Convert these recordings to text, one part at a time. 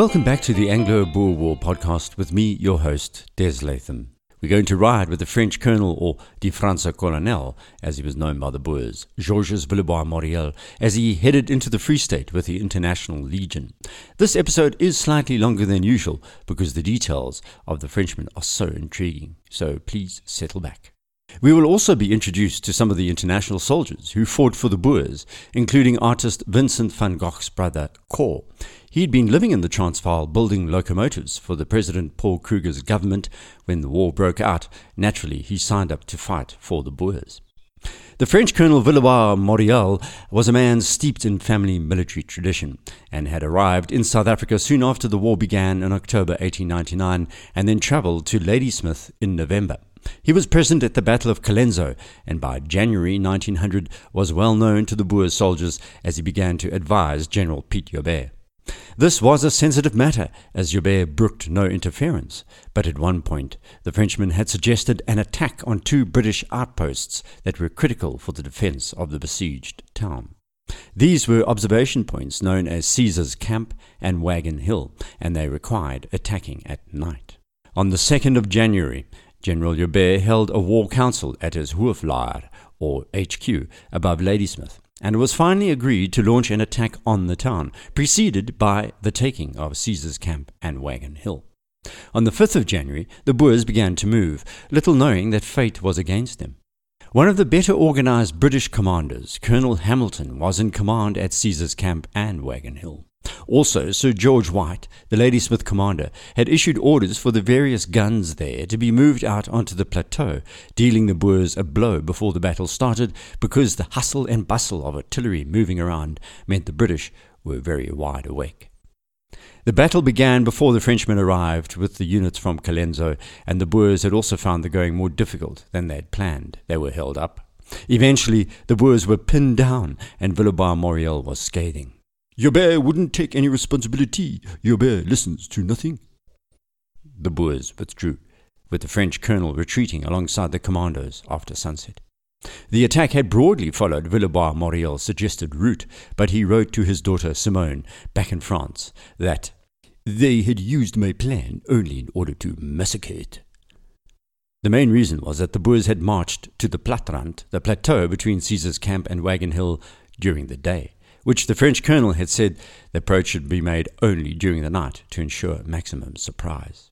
Welcome back to the Anglo Boer War podcast with me, your host, Des Latham. We're going to ride with the French colonel, or die Franse colonel, as he was known by the Boers, Georges Villebois Mareuil, as he headed into the Free State with the International Legion. This episode is slightly longer than usual because the details of the Frenchman are so intriguing, so please settle back. We will also be introduced to some of the international soldiers who fought for the Boers, including artist Vincent van Gogh's brother, Cor. He'd been living in the Transvaal building locomotives for the President Paul Kruger's government when the war broke out. Naturally, he signed up to fight for the Boers. The French Colonel Villebois Mareuil was a man steeped in family military tradition and had arrived in South Africa soon after the war began in October 1899 and then travelled to Ladysmith in November. He was present at the Battle of Colenso and by January 1900 was well known to the Boer soldiers as he began to advise General Piet Joubert. This was a sensitive matter, as Joubert brooked no interference, but at one point the Frenchman had suggested an attack on two British outposts that were critical for the defence of the besieged town. These were observation points known as Caesar's Camp and Wagon Hill, and they required attacking at night. On the 2nd of January, General Joubert held a war council at his Hooflaer, or HQ, above Ladysmith, and it was finally agreed to launch an attack on the town, preceded by the taking of Caesar's Camp and Wagon Hill. On the 5th of January, the Boers began to move, little knowing that fate was against them. One of the better organized British commanders, Colonel Hamilton, was in command at Caesar's Camp and Wagon Hill. Also, Sir George White, the Ladysmith commander, had issued orders for the various guns there to be moved out onto the plateau, dealing the Boers a blow before the battle started, because the hustle and bustle of artillery moving around meant the British were very wide awake. The battle began before the Frenchmen arrived with the units from Colenso, and the Boers had also found the going more difficult than they had planned. They were held up. Eventually, the Boers were pinned down, and Villebois Mareuil was scathing. Joubert wouldn't take any responsibility. Joubert listens to nothing. The Boers withdrew, with the French colonel retreating alongside the commandos after sunset. The attack had broadly followed Villebois Mareuil's suggested route, but he wrote to his daughter Simone, back in France, that they had used my plan only in order to massacre it. The main reason was that the Boers had marched to the Platrand, the plateau between Caesar's camp and Wagon Hill, during the day which the French colonel had said the approach should be made only during the night to ensure maximum surprise.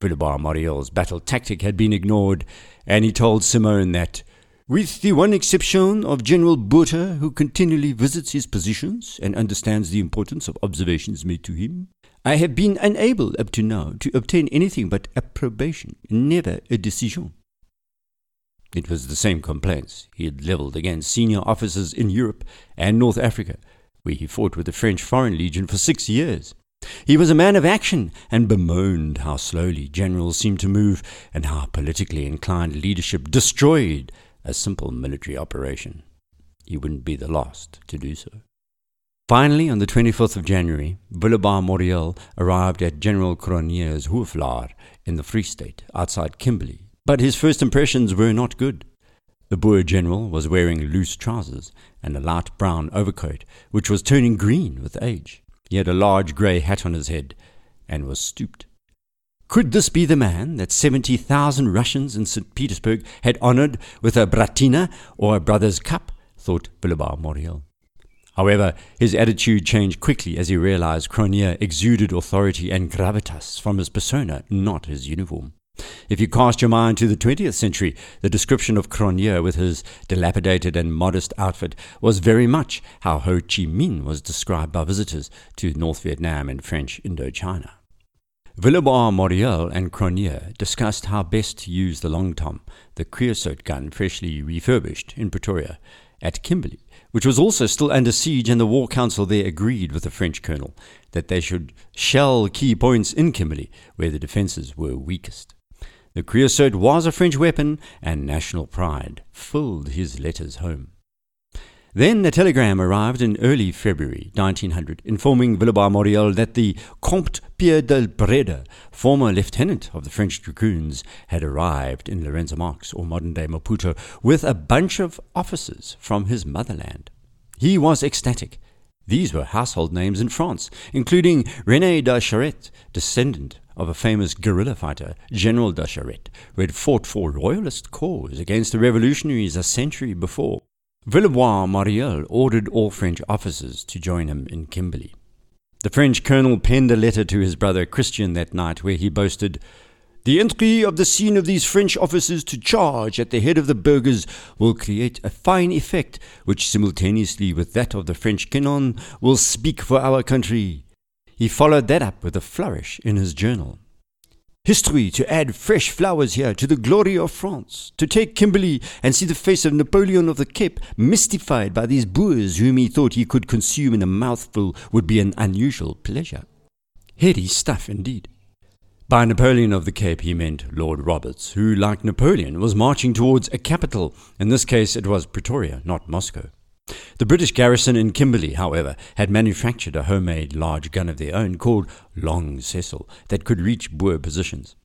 Villebois Mareuil's battle tactic had been ignored, and he told Simone that, with the one exception of General Botha, who continually visits his positions and understands the importance of observations made to him, I have been unable up to now to obtain anything but approbation, never a decision. It was the same complaints he had levelled against senior officers in Europe and North Africa, where he fought with the French Foreign Legion for six years. He was a man of action and bemoaned how slowly generals seemed to move and how politically inclined leadership destroyed a simple military operation. He wouldn't be the last to do so. Finally, on the 24th of January, Villebois Mareuil arrived at General Cronje's Hooflaer in the Free State, outside Kimberley, but his first impressions were not good. The Boer general was wearing loose trousers and a light brown overcoat, which was turning green with age. He had a large grey hat on his head and was stooped. Could this be the man that 70,000 Russians in St. Petersburg had honored with a Bratina or a Brother's Cup? thought Villebois Mareuil. However, his attitude changed quickly as he realized Cronje exuded authority and gravitas from his persona, not his uniform. If you cast your mind to the 20th century, the description of Cronje with his dilapidated and modest outfit was very much how Ho Chi Minh was described by visitors to North Vietnam and French Indochina. Villebois Mareuil and Cronje discussed how best to use the long tom, the Creusot gun freshly refurbished in Pretoria, at Kimberley, which was also still under siege, and the War Council there agreed with the French colonel that they should shell key points in Kimberley where the defences were weakest. The Creusot was a French weapon, and national pride filled his letters home. Then a telegram arrived in early February 1900 informing Villebois Mareuil that the Comte Pierre del Breda, former lieutenant of the French dragoons, had arrived in Lourenço Marques, or modern day Maputo, with a bunch of officers from his motherland. He was ecstatic These were household names in France, including René de Charette, descendant of a famous guerrilla fighter, General de Charette, who had fought for royalist cause against the revolutionaries a century before. Villebois Mareuil ordered all French officers to join him in Kimberley. The French colonel penned a letter to his brother Christian that night where he boasted, The entry of the scene of these French officers to charge at the head of the burghers will create a fine effect, which simultaneously with that of the French cannon will speak for our country. He followed that up with a flourish in his journal. History to add fresh flowers here to the glory of France, to take Kimberley and see the face of Napoleon of the Cape mystified by these Boers whom he thought he could consume in a mouthful would be an unusual pleasure. Heady stuff indeed. By Napoleon of the Cape he meant Lord Roberts, who, like Napoleon, was marching towards a capital. In this case it was Pretoria, not Moscow. The British garrison in Kimberley, however, had manufactured a homemade large gun of their own called Long Cecil that could reach Boer positions.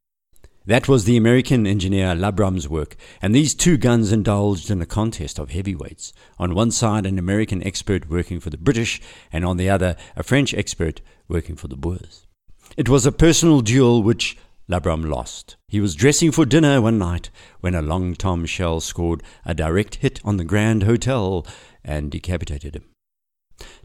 That was the American engineer Labram's work, and these two guns indulged in a contest of heavyweights. On one side, an American expert working for the British, and on the other, a French expert working for the Boers. It was a personal duel which Labram lost. He was dressing for dinner one night when a long tom shell scored a direct hit on the Grand Hotel and decapitated him.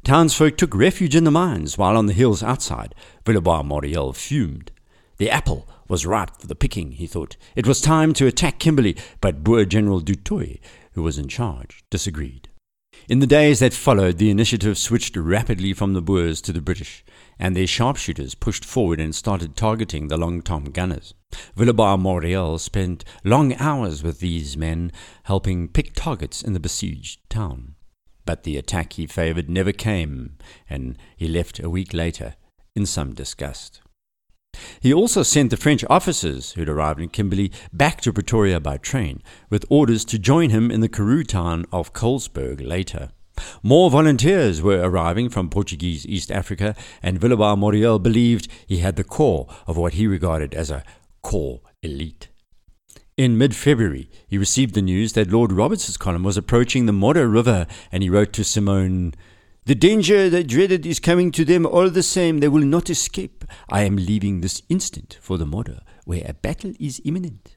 Townsfolk took refuge in the mines, while on the hills outside, Villebois Mareuil fumed. The apple was ripe for the picking, he thought. It was time to attack Kimberley, but Boer General Du Toit, who was in charge, disagreed. In the days that followed, the initiative switched rapidly from the Boers to the British, and their sharpshooters pushed forward and started targeting the Long Tom gunners. Villebois Mareuil spent long hours with these men, helping pick targets in the besieged town. But the attack he favoured never came, and he left a week later in some disgust. He also sent the French officers who'd arrived in Kimberley back to Pretoria by train, with orders to join him in the Karoo town of Colesberg later. More volunteers were arriving from Portuguese East Africa, and Villebois Mareuil believed he had the core of what he regarded as a core elite. In mid February, he received the news that Lord Roberts's column was approaching the Modder River, and he wrote to Simone, The danger they dreaded is coming to them all the same. They will not escape. I am leaving this instant for the Modder, where a battle is imminent.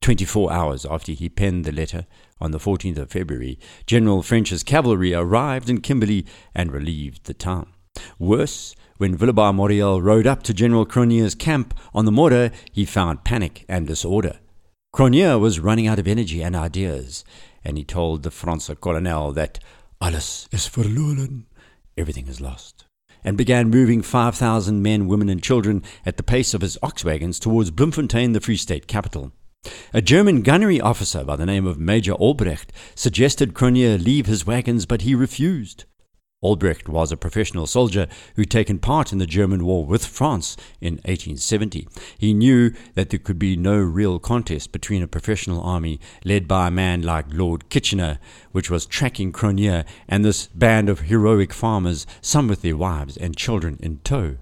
Twenty four hours after he penned the letter, on the 14th of February, General French's cavalry arrived in Kimberley and relieved the town. Worse, when Villebois Mareuil rode up to General Cronje's camp on the Modder, he found panic and disorder. Cronje was running out of energy and ideas, and he told the Franse colonel that alles is verloren, everything is lost, and began moving 5,000 men, women, and children at the pace of his ox wagons towards Bloemfontein, the Free State capital. A German gunnery officer by the name of Major Albrecht suggested Cronje leave his wagons, but he refused. Albrecht was a professional soldier who'd taken part in the German war with France in 1870. He knew that there could be no real contest between a professional army led by a man like Lord Kitchener, which was tracking Cronje, and this band of heroic farmers, some with their wives and children in tow.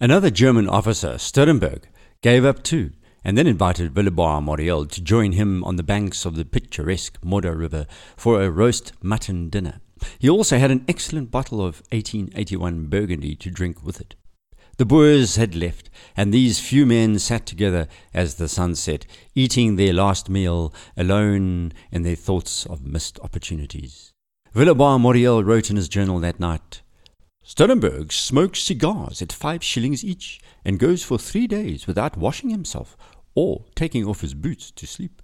Another German officer, Sturrenberg, gave up too and then invited Villebois Mareuil to join him on the banks of the picturesque Modder River for a roast mutton dinner. He also had an excellent bottle of 1881 Burgundy to drink with it. The Boers had left, and these few men sat together as the sun set, eating their last meal alone in their thoughts of missed opportunities. Villebois Mareuil wrote in his journal that night Sturrenberg smokes cigars at five shillings each and goes for three days without washing himself or taking off his boots to sleep.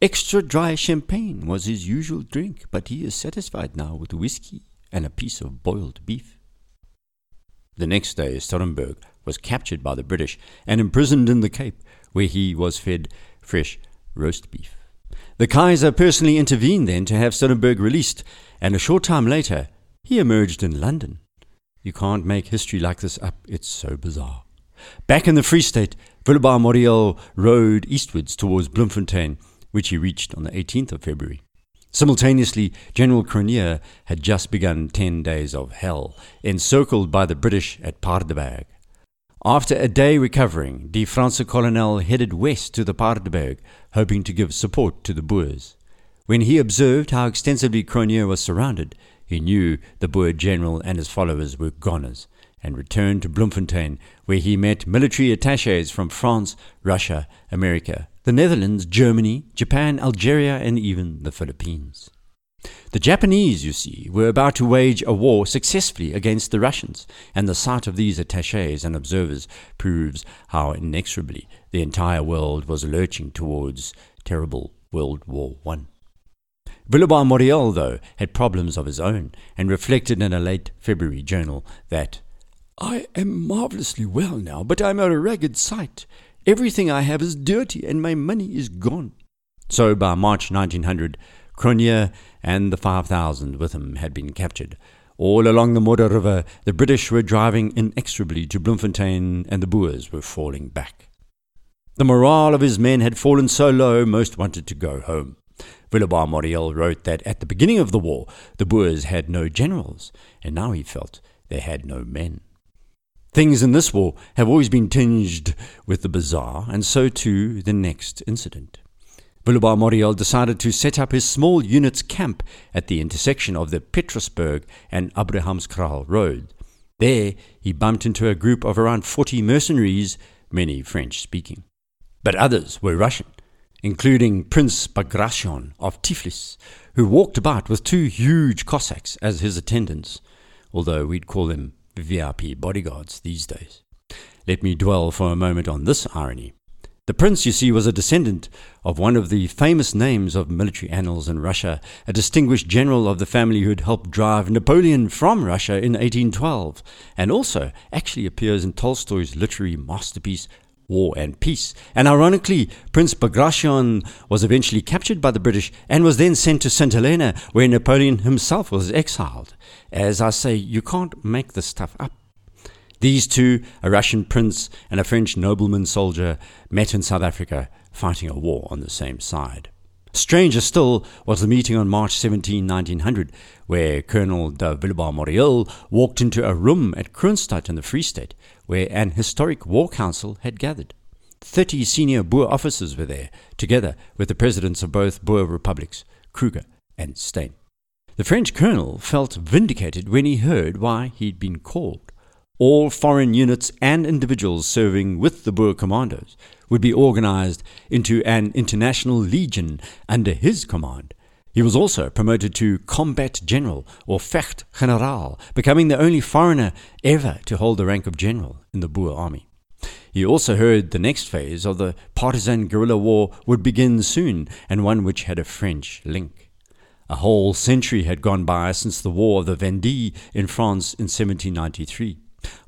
Extra dry champagne was his usual drink, but he is satisfied now with whiskey and a piece of boiled beef. The next day, Sturrenberg was captured by the British and imprisoned in the Cape, where he was fed fresh roast beef. The Kaiser personally intervened then to have Sturrenberg released, and a short time later, he emerged in London. You can't make history like this up, it's so bizarre. Back in the Free State, Villebois Mareuil rode eastwards towards Bloemfontein which he reached on the 18th of February. Simultaneously, General Cronje had just begun ten days of hell, encircled by the British at Paardeberg. After a day recovering, Die Franse Colonel headed west to the Paardeberg, hoping to give support to the Boers. When he observed how extensively Cronje was surrounded, he knew the Boer general and his followers were goners and returned to Bloemfontein, where he met military attaches from France, Russia, America, the Netherlands, Germany, Japan, Algeria, and even the Philippines. The Japanese, you see, were about to wage a war successfully against the Russians, and the sight of these attaches and observers proves how inexorably the entire world was lurching towards terrible World War One. Villebois Mareuil, though, had problems of his own, and reflected in a late February journal that I am marvellously well now, but I'm a ragged sight. Everything I have is dirty, and my money is gone. So by March 1900, Cronje and the 5,000 with him had been captured. All along the Modder River, the British were driving inexorably to Bloemfontein, and the Boers were falling back. The morale of his men had fallen so low, most wanted to go home. Villebois Mareuil wrote that at the beginning of the war, the Boers had no generals, and now he felt they had no men. Things in this war have always been tinged with the bizarre, and so too the next incident. Villebois Mareuil decided to set up his small unit's camp at the intersection of the Petrusburg and Abrahamskraal Road. There he bumped into a group of around 40 mercenaries, many French speaking. But others were Russian, including Prince Bagration of Tiflis, who walked about with two huge Cossacks as his attendants, although we'd call them VIP bodyguards these days. Let me dwell for a moment on this irony. The prince, you see, was a descendant of one of the famous names of military annals in Russia, a distinguished general of the family who had helped drive Napoleon from Russia in 1812, and also actually appears in Tolstoy's literary masterpiece War and Peace. And ironically, Prince Bagration was eventually captured by the British and was then sent to St. Helena, where Napoleon himself was exiled. As I say, you can't make this stuff up. These two, a Russian prince and a French nobleman soldier, met in South Africa, fighting a war on the same side. Stranger still was the meeting on March 17, 1900, where Colonel de Villebois Mareuil walked into a room at Kroonstad in the Free State, where an historic war council had gathered. Thirty senior Boer officers were there, together with the presidents of both Boer republics, Kruger and Steyn. The French colonel felt vindicated when he heard why he'd been called. All foreign units and individuals serving with the Boer commandos would be organized into an international legion under his command. He was also promoted to combat general or Vecht General, becoming the only foreigner ever to hold the rank of general in the Boer army. He also heard the next phase of the partisan guerrilla war would begin soon, and one which had a French link. A whole century had gone by since the War of the Vendée in France in 1793.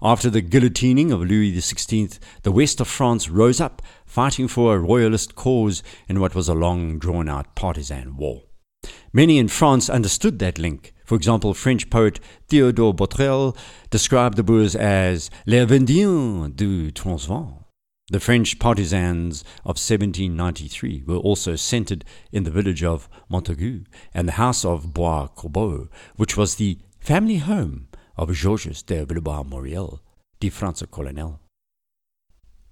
After the guillotining of Louis XVI, the west of France rose up, fighting for a royalist cause in what was a long drawn out partisan war. Many in France understood that link. For example, French poet Théodore Botrel described the Boers as les Vendiens du Transvaal. The French partisans of 1793 were also centered in the village of Montaigu and the house of Bois Corbeau, which was the family home of Georges de Villebois Mareuil, die Franse colonel.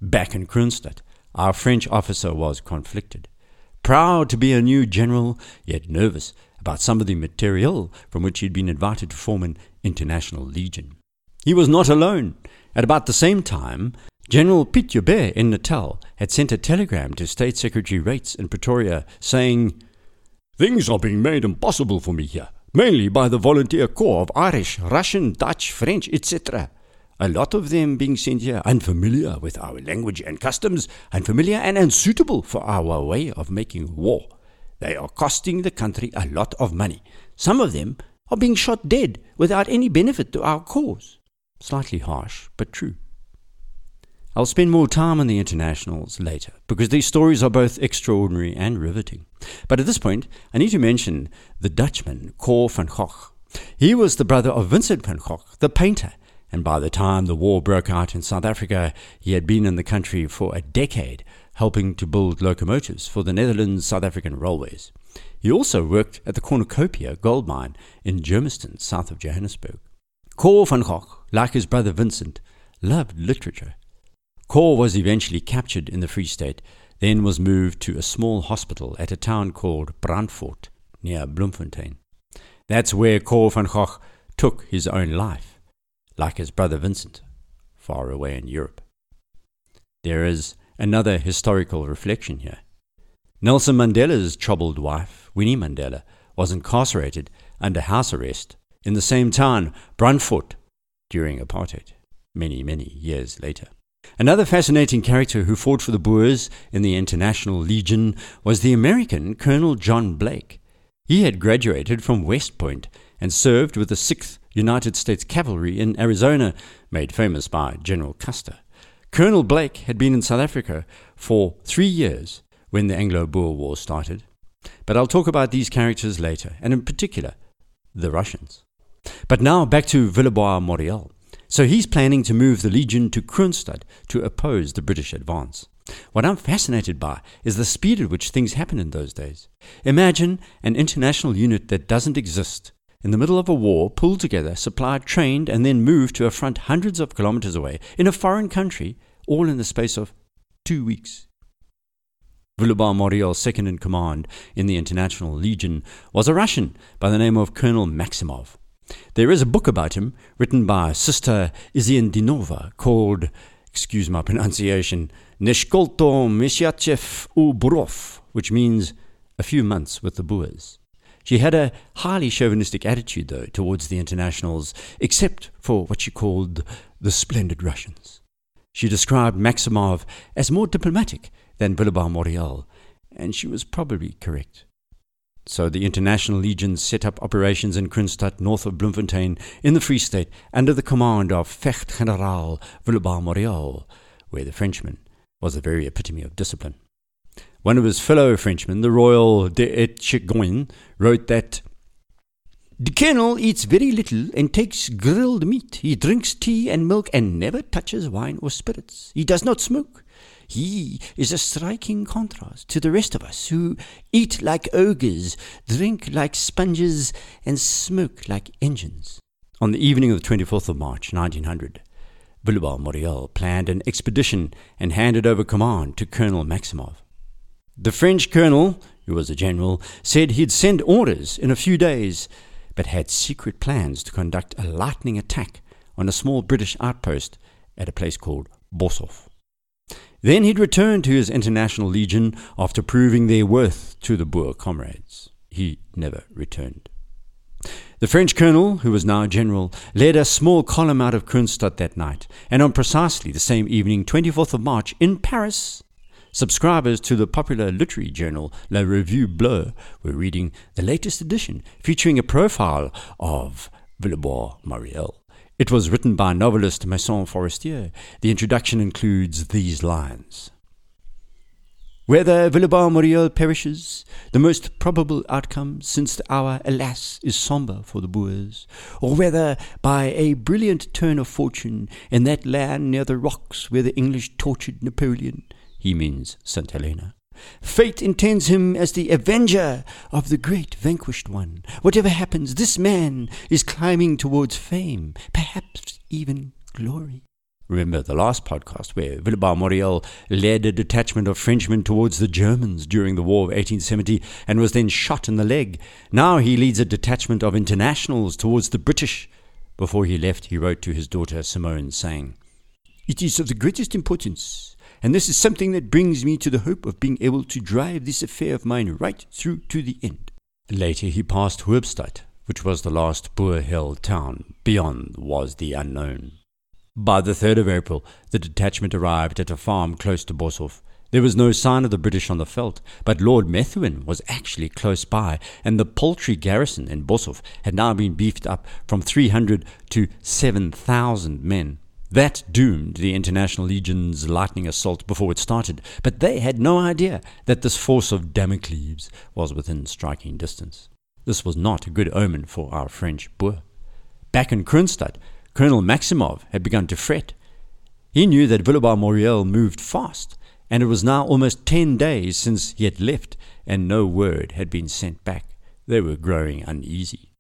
Back in Kroonstad, our French officer was conflicted. Proud to be a new general, yet nervous about some of the material from which he had been invited to form an international legion. He was not alone. At about the same time, General Piet Joubert in Natal had sent a telegram to State Secretary Reitz in Pretoria saying, Things are being made impossible for me here mainly by the volunteer corps of Irish, Russian, Dutch, French, etc. A lot of them being sent here unfamiliar with our language and customs, unfamiliar and unsuitable for our way of making war. They are costing the country a lot of money. Some of them are being shot dead without any benefit to our cause. Slightly harsh, but true. I'll spend more time on the internationals later because these stories are both extraordinary and riveting. But at this point, I need to mention the Dutchman Cor van Gogh. He was the brother of Vincent van Gogh, the painter, and by the time the war broke out in South Africa, he had been in the country for a decade, helping to build locomotives for the Netherlands South African railways. He also worked at the Cornucopia gold mine in Germiston, south of Johannesburg. Cor van Gogh, like his brother Vincent, loved literature Cor was eventually captured in the Free State, then was moved to a small hospital at a town called Brandfort near Bloemfontein. That's where Cor van Gogh took his own life, like his brother Vincent, far away in Europe. There is another historical reflection here. Nelson Mandela's troubled wife, Winnie Mandela, was incarcerated under house arrest in the same town, Brandfort, during apartheid, many, many years later. Another fascinating character who fought for the Boers in the International Legion was the American Colonel John Blake. He had graduated from West Point and served with the 6th United States Cavalry in Arizona, made famous by General Custer. Colonel Blake had been in South Africa for three years when the Anglo Boer War started. But I'll talk about these characters later, and in particular, the Russians. But now back to Villebois Mareuil. So he's planning to move the Legion to Kroonstad to oppose the British advance. What I'm fascinated by is the speed at which things happen in those days. Imagine an international unit that doesn't exist, in the middle of a war, pulled together, supplied, trained, and then moved to a front hundreds of kilometers away in a foreign country, all in the space of two weeks. Villebois Mareuil, second in command in the International Legion, was a Russian by the name of Colonel Maximov. There is a book about him written by Sister Izedinova called, excuse my pronunciation, Neshkolto Mesyachev u Burov, which means a few months with the Boers. She had a highly chauvinistic attitude, though, towards the internationals, except for what she called the splendid Russians. She described Maximov as more diplomatic than Villebois Mareuil, and she was probably correct. So the International Legion set up operations in Kroonstad, north of Bloemfontein, in the Free State, under the command of Vecht General Villebois Mareuil, where the Frenchman was the very epitome of discipline. One of his fellow Frenchmen, the Royal de Etchegoin, wrote that the colonel eats very little and takes grilled meat. He drinks tea and milk and never touches wine or spirits. He does not smoke. He is a striking contrast to the rest of us who eat like ogres, drink like sponges, and smoke like engines. On the evening of the 24th of March, 1900, Villebois Mareuil planned an expedition and handed over command to Colonel Maximov. The French colonel, who was a general, said he'd send orders in a few days, but had secret plans to conduct a lightning attack on a small British outpost at a place called Boshoff. Then he'd return to his international legion after proving their worth to the Boer comrades. He never returned. The French colonel, who was now a general, led a small column out of Kroonstad that night, and on precisely the same evening, 24th of March, in Paris, Subscribers to the popular literary journal La Revue Bleue were reading the latest edition featuring a profile of Villebois Mareuil. It was written by novelist Masson Forestier. The introduction includes these lines. Whether Villebois Mareuil perishes, the most probable outcome, since the hour, alas, is sombre for the Boers, or whether, by a brilliant turn of fortune, in that land near the rocks where the English tortured Napoleon, he means St. Helena. Fate intends him as the avenger of the great vanquished one. Whatever happens, this man is climbing towards fame, perhaps even glory. Remember the last podcast where Villebois Mareuil led a detachment of Frenchmen towards the Germans during the War of 1870 and was then shot in the leg. Now he leads a detachment of internationals towards the British. Before he left, he wrote to his daughter Simone, saying, It is of the greatest importance and this is something that brings me to the hope of being able to drive this affair of mine right through to the end. Later he passed Hoopstad, which was the last Boer held town. Beyond was the unknown. By the 3rd of April, the detachment arrived at a farm close to Boshoff. There was no sign of the British on the veldt, but Lord Methuen was actually close by, and the paltry garrison in Boshoff had now been beefed up from 300 to 7,000 men. That doomed the International Legion's lightning assault before it started, but they had no idea that this force of Damocles was within striking distance. This was not a good omen for our French Boer. Back in Kroonstad, Colonel Maximov had begun to fret. He knew that Villebois Mareuil moved fast, and it was now almost ten days since he had left, and no word had been sent back. They were growing uneasy.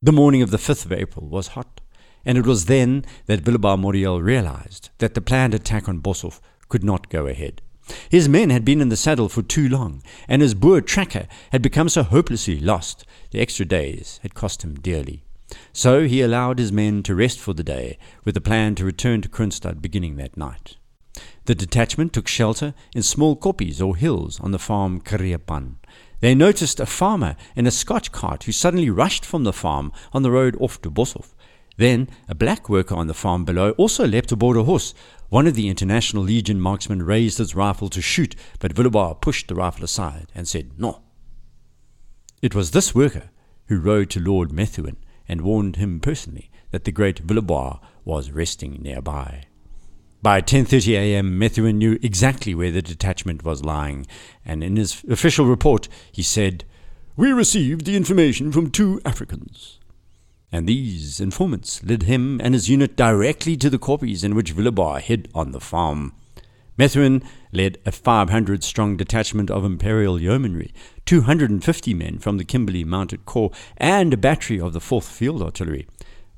The morning of the 5th of April was hot and it was then that Villebois Mareuil realized that the planned attack on Boshoff could not go ahead. His men had been in the saddle for too long, and his Boer tracker had become so hopelessly lost, the extra days had cost him dearly. So he allowed his men to rest for the day, with the plan to return to Kroonstad beginning that night. The detachment took shelter in small kopjes or hills on the farm Kareepan. They noticed a farmer in a Scotch cart who suddenly rushed from the farm on the road off to Boshoff. Then a black worker on the farm below also leapt aboard a horse. One of the International Legion marksmen raised his rifle to shoot, but Villebois pushed the rifle aside and said, No. It was this worker who rode to Lord Methuen and warned him personally that the great Villebois was resting nearby. By 10:30 a.m., Methuen knew exactly where the detachment was lying, and in his official report he said, "We received the information from two Africans." And these informants led him and his unit directly to the koppies in which Villebois hid on the farm. Methuen led a 500 strong detachment of Imperial Yeomanry, 250 men from the Kimberley Mounted Corps, and a battery of the 4th Field Artillery.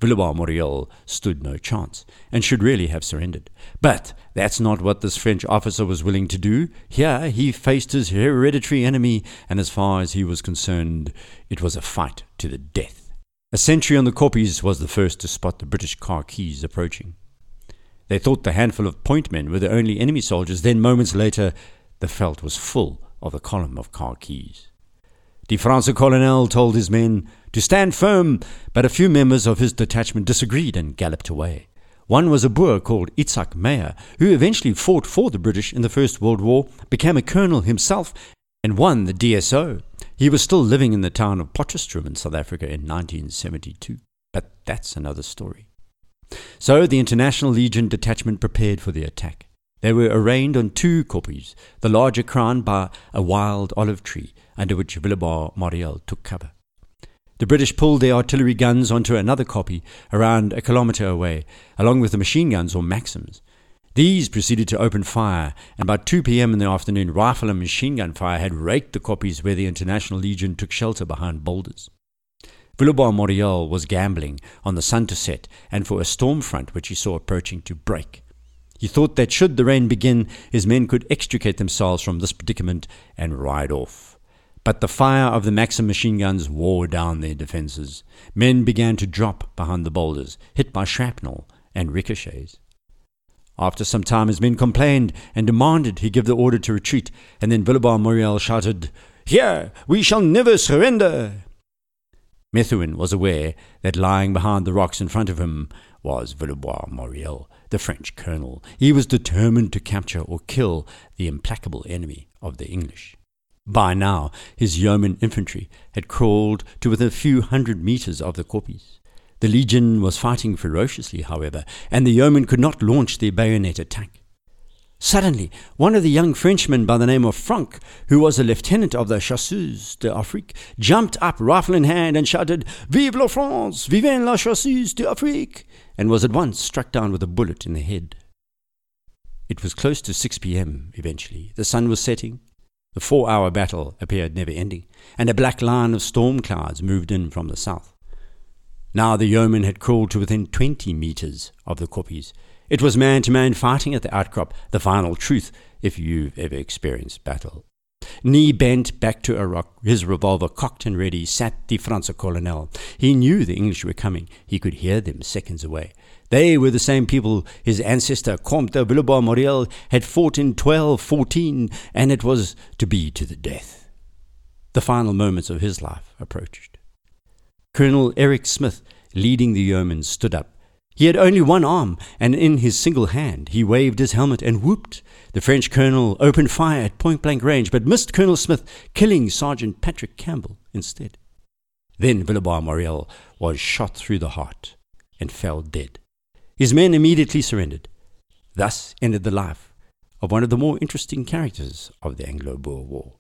Villebois Mareuil stood no chance, and should really have surrendered. But that's not what this French officer was willing to do. Here he faced his hereditary enemy, and as far as he was concerned, it was a fight to the death. A sentry on the koppies was the first to spot the British khakis approaching. They thought the handful of point men were the only enemy soldiers. Then, moments later, the veldt was full of the column of khakis. Die Franse colonel told his men to stand firm, but a few members of his detachment disagreed and galloped away. One was a Boer called Itzhak Meyer, who eventually fought for the British in the First World War, became a colonel himself, and won the DSO. He was still living in the town of Potchefstroom in South Africa in 1972. But that's another story. So the International Legion detachment prepared for the attack. They were arraigned on two koppies, the larger crowned by a wild olive tree, under which Villebois Mareuil took cover. The British pulled their artillery guns onto another koppie around a kilometre away, along with the machine guns or Maxims. These proceeded to open fire, and by 2 p.m. in the afternoon, rifle and machine gun fire had raked the koppies where the International Legion took shelter behind boulders. Villebois Mareuil was gambling on the sun to set and for a storm front which he saw approaching to break. He thought that should the rain begin, his men could extricate themselves from this predicament and ride off. But the fire of the Maxim machine guns wore down their defences. Men began to drop behind the boulders, hit by shrapnel and ricochets. After some time, his men complained and demanded he give the order to retreat, and then Villebois Mareuil shouted, Here, we shall never surrender! Methuen was aware that lying behind the rocks in front of him was Villebois Mareuil, the French colonel. He was determined to capture or kill the implacable enemy of the English. By now, his yeoman infantry had crawled to within a few hundred meters of the koppies. The legion was fighting ferociously, however, and the yeomen could not launch their bayonet attack. Suddenly, one of the young Frenchmen by the name of Franck, who was a lieutenant of the Chasseurs d'Afrique, jumped up, rifle in hand, and shouted, Vive la France! Vive la Chasseurs d'Afrique! and was at once struck down with a bullet in the head. It was close to 6 p.m. eventually. The sun was setting. The four hour battle appeared never ending, and a black line of storm clouds moved in from the south. Now the yeomen had crawled to within 20 meters of the koppies, it was man to man fighting at the outcrop, the final truth, if you've ever experienced battle. Knee bent back to a rock, his revolver cocked and ready, sat the Franse colonel. He knew the English were coming. He could hear them seconds away. They were the same people his ancestor, Comte de Villebois Mareuil, had fought in 1214, and it was to be to the death. The final moments of his life approached. Colonel Eric Smith, leading the yeomen, stood up he had only one arm, and in his single hand he waved his helmet and whooped. The French colonel opened fire at point blank range, but missed Colonel Smith, killing Sergeant Patrick Campbell instead. Then Villebois Mareuil was shot through the heart and fell dead. His men immediately surrendered. Thus ended the life of one of the more interesting characters of the Anglo Boer War.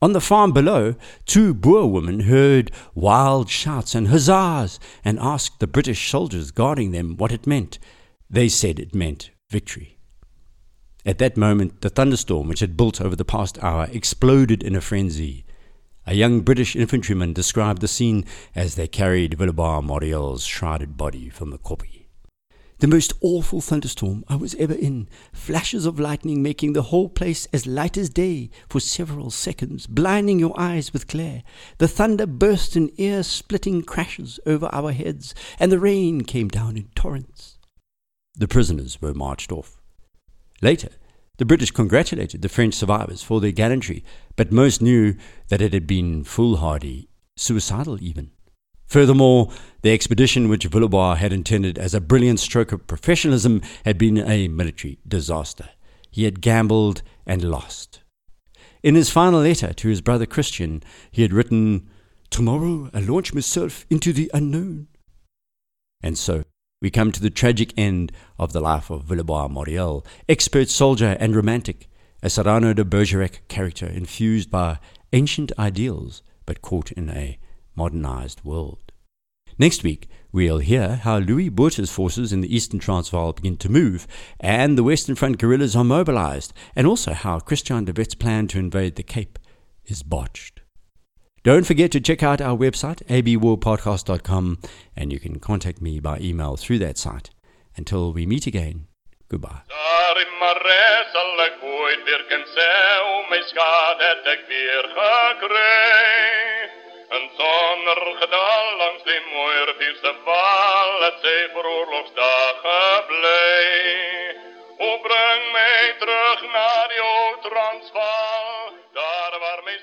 On the farm below, two Boer women heard wild shouts and huzzas and asked the British soldiers guarding them what it meant. They said it meant victory. At that moment, the thunderstorm which had built over the past hour exploded in a frenzy. A young British infantryman described the scene as they carried Villebois Mareuil's shrouded body from the koppie. The most awful thunderstorm I was ever in. Flashes of lightning making the whole place as light as day for several seconds, blinding your eyes with glare. The thunder burst in ear splitting crashes over our heads, and the rain came down in torrents. The prisoners were marched off. Later, the British congratulated the French survivors for their gallantry, but most knew that it had been foolhardy, suicidal even. Furthermore, the expedition which Villebois had intended as a brilliant stroke of professionalism had been a military disaster. He had gambled and lost. In his final letter to his brother Christian, he had written, Tomorrow I launch myself into the unknown. And so we come to the tragic end of the life of Villebois Mareuil, expert soldier and romantic, a Cyrano de Bergerac character infused by ancient ideals but caught in a modernized world. Next week, we'll hear how Louis Botha's forces in the eastern Transvaal begin to move, and the Western Front guerrillas are mobilized, and also how Christian de Wet's plan to invade the Cape is botched. Don't forget to check out our website, abwarpodcast.com, and you can contact me by email through that site. Until we meet again, goodbye. Een zonner dag langs die moordierse val, het voor oorlogsdagen blij. O breng mij terug naar die Transvaal, daar waar mijn